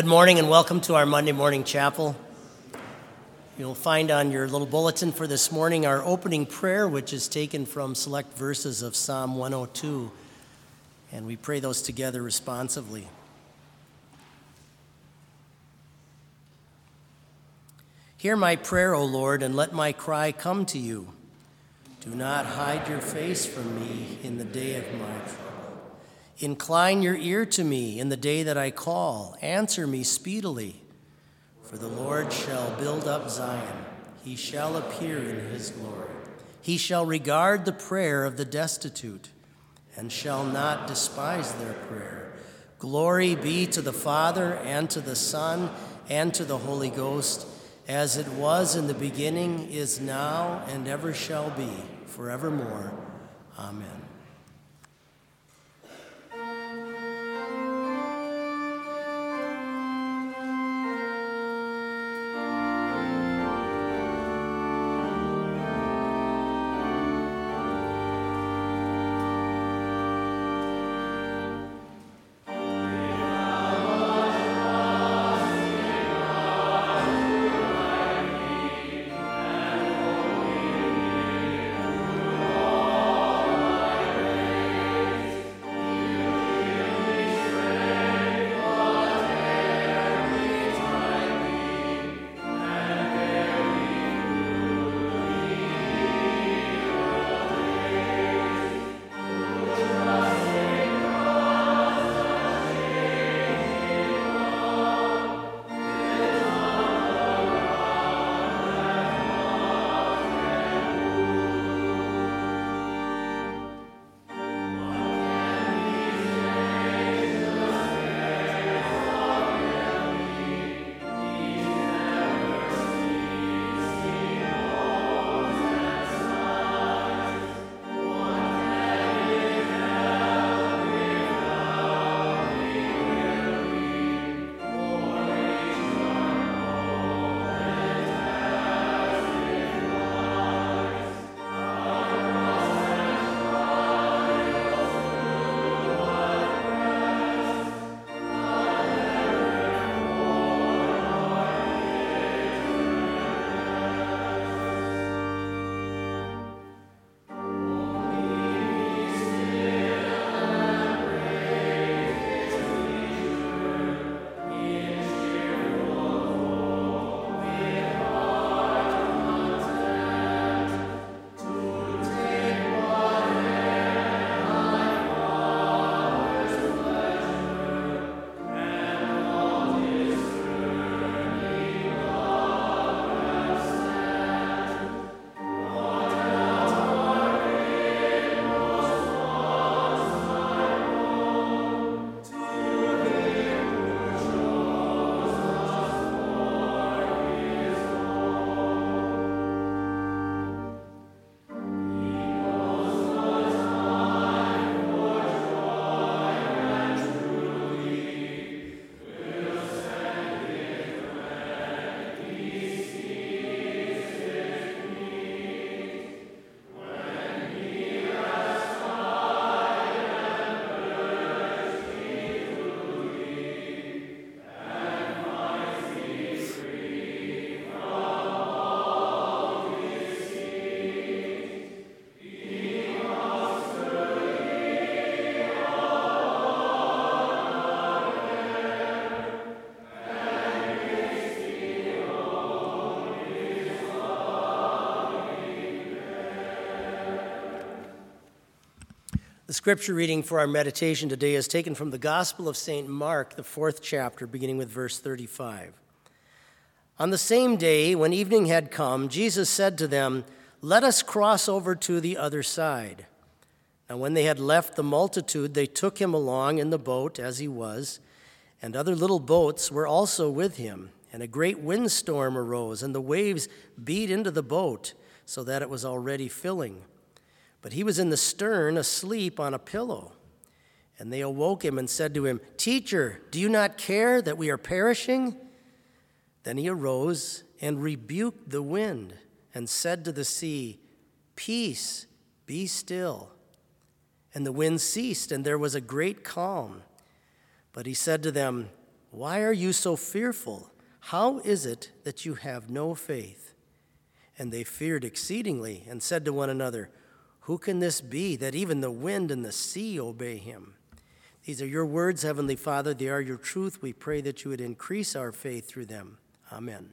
Good morning and welcome to our Monday morning chapel. You'll find on your little bulletin for this morning our opening prayer, which is taken from select verses of Psalm 102. And we pray those together responsively. Hear my prayer, O Lord, and let my cry come to you. Do not hide your face from me in the day of my trouble. Incline your ear to me in the day that I call. Answer me speedily. For the Lord shall build up Zion, he shall appear in his glory. He shall regard the prayer of the destitute and shall not despise their prayer. Glory be to the Father and to the Son and to the Holy Ghost as it was in the beginning, is now, and ever shall be, forevermore. Amen. The scripture reading for our meditation today is taken from the Gospel of St. Mark, the fourth chapter, beginning with verse 35. On the same day, when evening had come, Jesus said to them, Let us cross over to the other side. Now, when they had left the multitude, they took him along in the boat as he was, and other little boats were also with him. And a great windstorm arose, and the waves beat into the boat, so that it was already filling. But he was in the stern, asleep on a pillow. And they awoke him and said to him, Teacher, do you not care that we are perishing? Then he arose and rebuked the wind and said to the sea, Peace, be still. And the wind ceased, and there was a great calm. But he said to them, Why are you so fearful? How is it that you have no faith? And they feared exceedingly and said to one another, Who can this be that even the wind and the sea obey him? These are your words, Heavenly Father. They are your truth. We pray that you would increase our faith through them. Amen.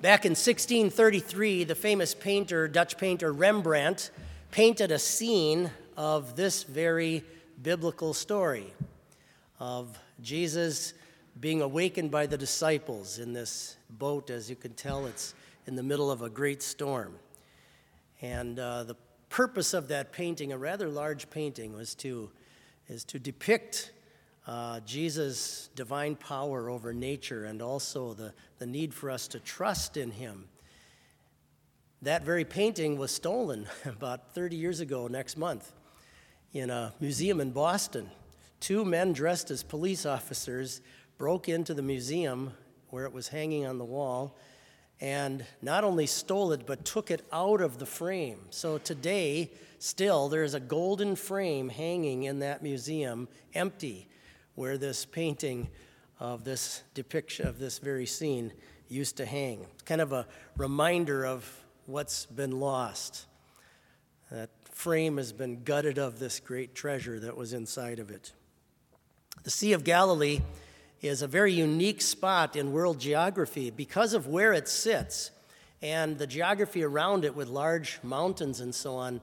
Back in 1633, the famous painter, Dutch painter Rembrandt, painted a scene of this very biblical story of Jesus being awakened by the disciples in this boat. As you can tell, it's in the middle of a great storm. And uh, the purpose of that painting, a rather large painting, was to, is to depict uh, Jesus' divine power over nature and also the, the need for us to trust in him. That very painting was stolen about 30 years ago next month in a museum in Boston. Two men dressed as police officers broke into the museum where it was hanging on the wall and not only stole it, but took it out of the frame. So today, still, there is a golden frame hanging in that museum, empty, where this painting of this depiction of this very scene used to hang. It's kind of a reminder of what's been lost. That frame has been gutted of this great treasure that was inside of it. The Sea of Galilee is a very unique spot in world geography because of where it sits and the geography around it with large mountains and so on.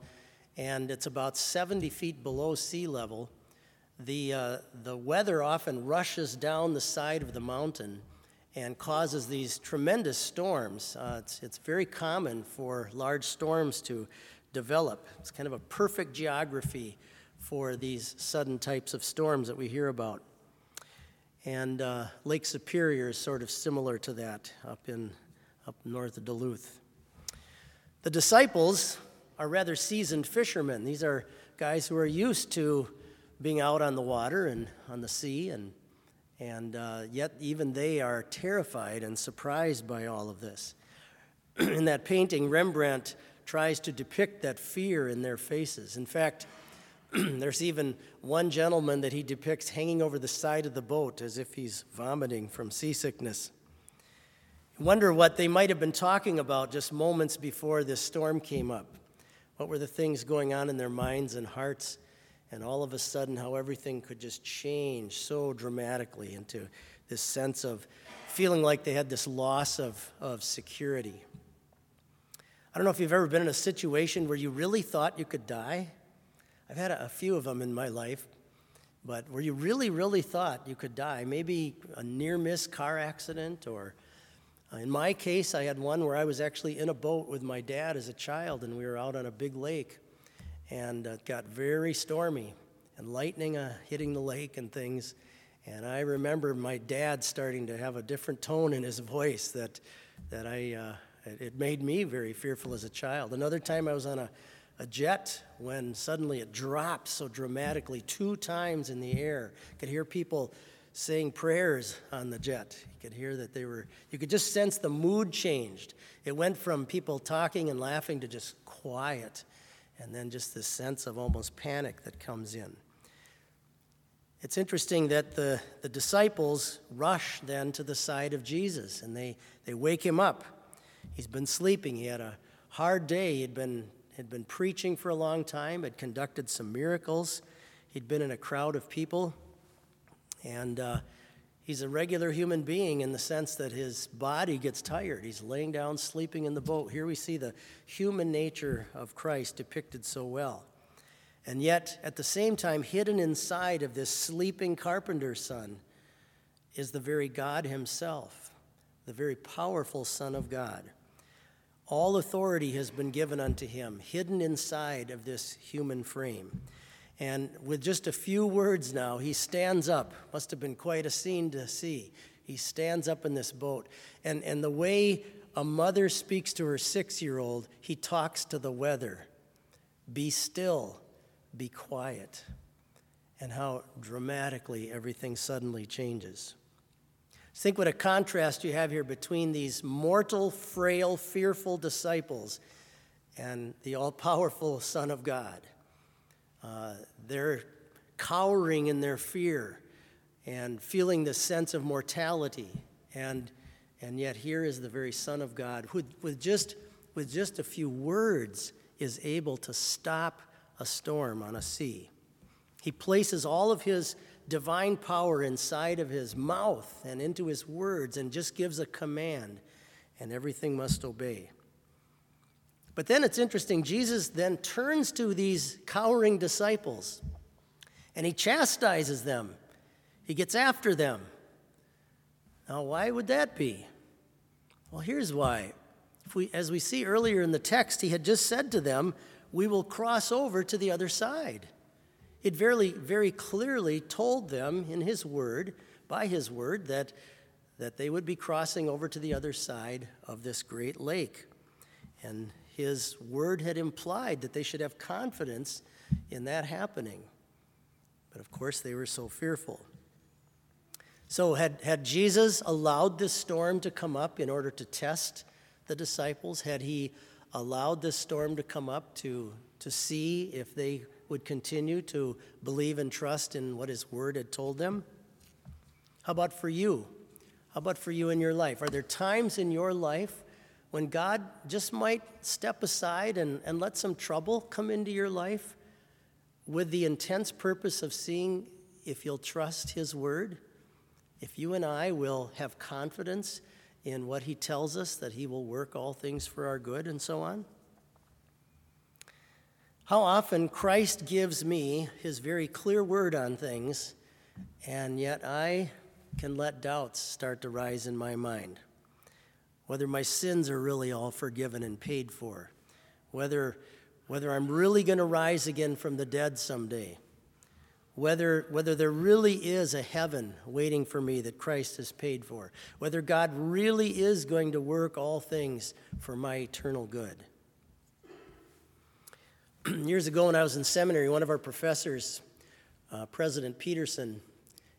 And it's about 70 feet below sea level. The, uh, the weather often rushes down the side of the mountain and causes these tremendous storms. Uh, it's, it's very common for large storms to develop. It's kind of a perfect geography for these sudden types of storms that we hear about. And uh, Lake Superior is sort of similar to that up in up north of Duluth. The disciples are rather seasoned fishermen. These are guys who are used to being out on the water and on the sea, and, and uh, yet even they are terrified and surprised by all of this. in that painting, Rembrandt tries to depict that fear in their faces. In fact, there's even one gentleman that he depicts hanging over the side of the boat as if he's vomiting from seasickness. wonder what they might have been talking about just moments before this storm came up. What were the things going on in their minds and hearts? And all of a sudden, how everything could just change so dramatically into this sense of feeling like they had this loss of, of security. I don't know if you've ever been in a situation where you really thought you could die. I've had a, few of them in my life, but where you really, really thought you could die. Maybe a near miss car accident, or uh, in my case, I had one where I was actually in a boat with my dad as a child, and we were out on a big lake, and it got very stormy, and lightning uh, hitting the lake and things. And I remember my dad starting to have a different tone in his voice that, that I. Uh, it made me very fearful as a child. Another time I was on a, a jet when suddenly it dropped so dramatically two times in the air. I could hear people saying prayers on the jet. You could hear that they were, you could just sense the mood changed. It went from people talking and laughing to just quiet, and then just this sense of almost panic that comes in. It's interesting that the, the disciples rush then to the side of Jesus and they, they wake him up. He's been sleeping. He had a hard day. He'd been, had been preaching for a long time, had conducted some miracles. He'd been in a crowd of people. And uh, he's a regular human being in the sense that his body gets tired. He's laying down, sleeping in the boat. Here we see the human nature of Christ depicted so well. And yet, at the same time, hidden inside of this sleeping carpenter's son is the very God himself, the very powerful Son of God. All authority has been given unto him, hidden inside of this human frame. And with just a few words now, he stands up. Must have been quite a scene to see. He stands up in this boat. And, and the way a mother speaks to her six year old, he talks to the weather Be still, be quiet. And how dramatically everything suddenly changes. Think what a contrast you have here between these mortal, frail, fearful disciples and the all powerful Son of God. Uh, they're cowering in their fear and feeling the sense of mortality. And, and yet, here is the very Son of God who, with just, with just a few words, is able to stop a storm on a sea. He places all of his divine power inside of his mouth and into his words and just gives a command, and everything must obey. But then it's interesting, Jesus then turns to these cowering disciples and he chastises them. He gets after them. Now, why would that be? Well, here's why. We, as we see earlier in the text, he had just said to them, We will cross over to the other side. It very, very clearly told them in his word, by his word, that, that they would be crossing over to the other side of this great lake. And his word had implied that they should have confidence in that happening. But of course, they were so fearful. So, had, had Jesus allowed this storm to come up in order to test the disciples? Had he allowed this storm to come up to, to see if they would continue to believe and trust in what his word had told them? How about for you? How about for you in your life? Are there times in your life when God just might step aside and, and let some trouble come into your life with the intense purpose of seeing if you'll trust His word, if you and I will have confidence in what He tells us, that He will work all things for our good, and so on. How often Christ gives me His very clear word on things, and yet I can let doubts start to rise in my mind. Whether my sins are really all forgiven and paid for, whether whether I'm really going to rise again from the dead someday, whether, whether there really is a heaven waiting for me that Christ has paid for, whether God really is going to work all things for my eternal good. Years ago, when I was in seminary, one of our professors, uh, President Peterson,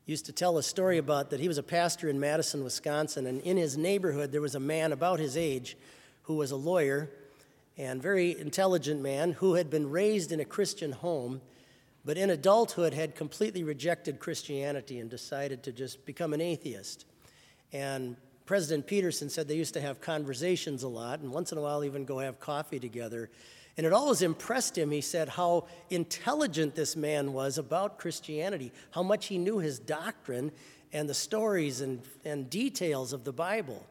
used to tell a story about that he was a pastor in Madison, Wisconsin, and in his neighborhood there was a man about his age who was a lawyer and very intelligent man who had been raised in a Christian home, but in adulthood had completely rejected Christianity and decided to just become an atheist. And President Peterson said they used to have conversations a lot, and once in a while even go have coffee together. And it always impressed him, he said, how intelligent this man was about Christianity, how much he knew his doctrine and the stories and, and details of the Bible.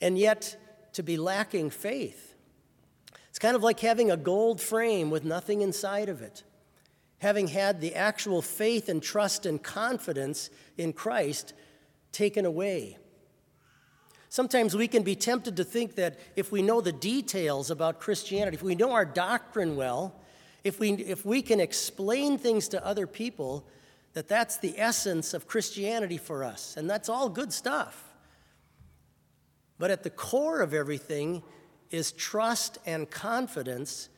And yet, to be lacking faith. It's kind of like having a gold frame with nothing inside of it. Having had the actual faith and trust and confidence in Christ taken away. Sometimes we can be tempted to think that if we know the details about Christianity, if we know our doctrine well, if we, if we can explain things to other people, that that's the essence of Christianity for us. And that's all good stuff. But at the core of everything is trust and confidence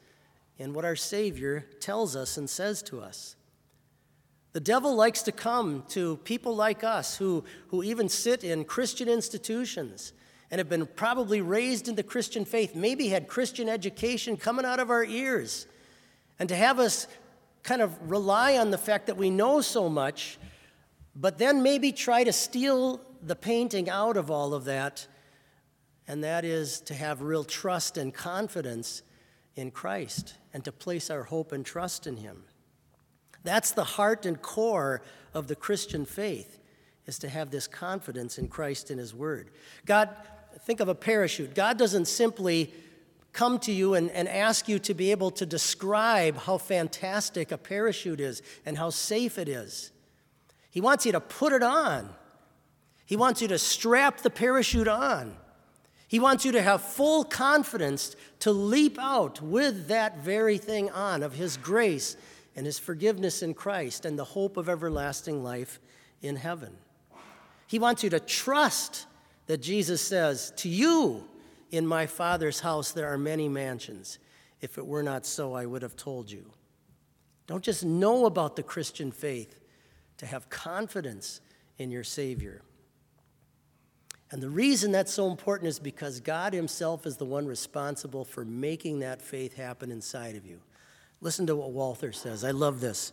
in what our Savior tells us and says to us. The devil likes to come to people like us who, who even sit in Christian institutions and have been probably raised in the Christian faith, maybe had Christian education coming out of our ears, and to have us kind of rely on the fact that we know so much, but then maybe try to steal the painting out of all of that and that is to have real trust and confidence in Christ and to place our hope and trust in Him. That's the heart and core of the Christian faith, is to have this confidence in Christ and His Word. God, think of a parachute. God doesn't simply come to you and, and ask you to be able to describe how fantastic a parachute is and how safe it is. He wants you to put it on. He wants you to strap the parachute on. He wants you to have full confidence to leap out with that very thing on of His grace and His forgiveness in Christ and the hope of everlasting life in heaven. He wants you to trust that Jesus says, To you in my Father's house there are many mansions. If it were not so, I would have told you. Don't just know about the Christian faith, to have confidence in your Savior. And the reason that's so important is because God Himself is the one responsible for making that faith happen inside of you. Listen to what Walther says. I love this.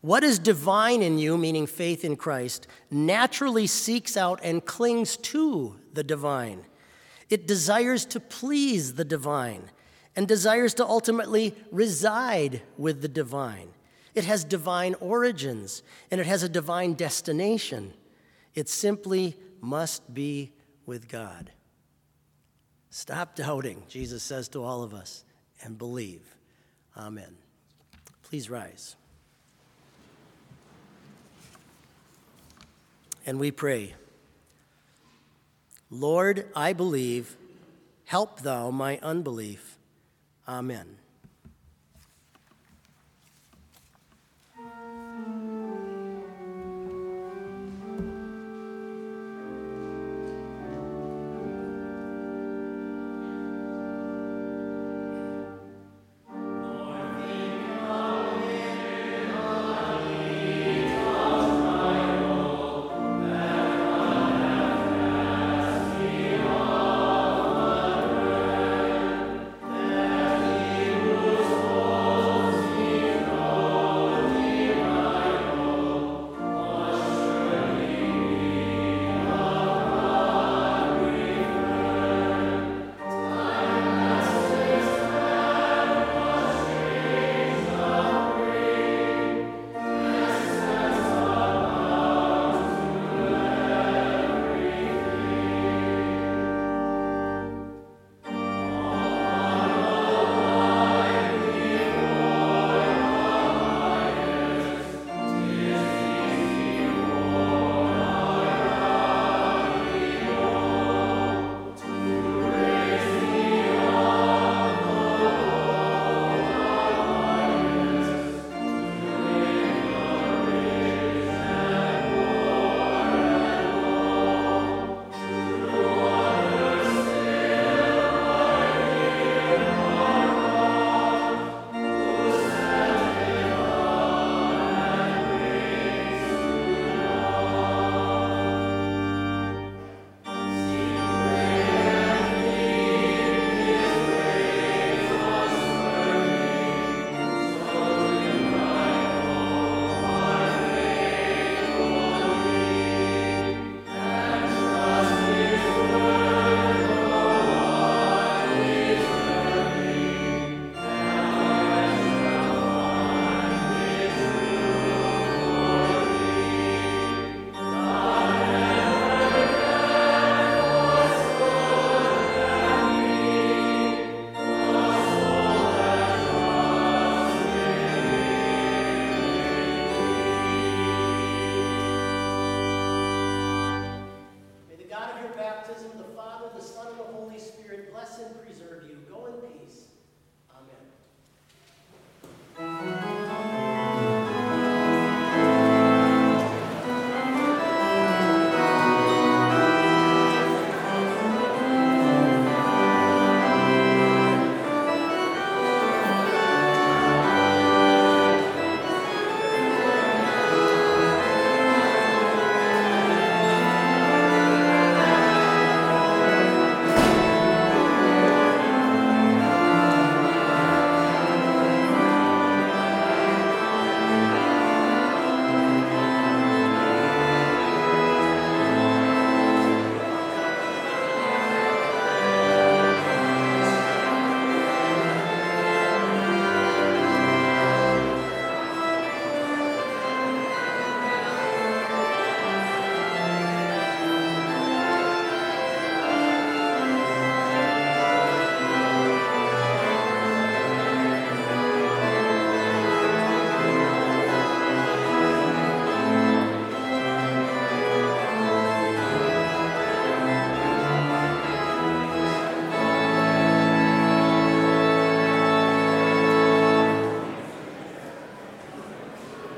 What is divine in you, meaning faith in Christ, naturally seeks out and clings to the divine. It desires to please the divine and desires to ultimately reside with the divine. It has divine origins and it has a divine destination. It simply must be with God. Stop doubting, Jesus says to all of us, and believe. Amen. Please rise. And we pray Lord, I believe, help thou my unbelief. Amen. Baptism, the Father, the Son, and the Holy Spirit bless and preserve you. Go in peace. Amen.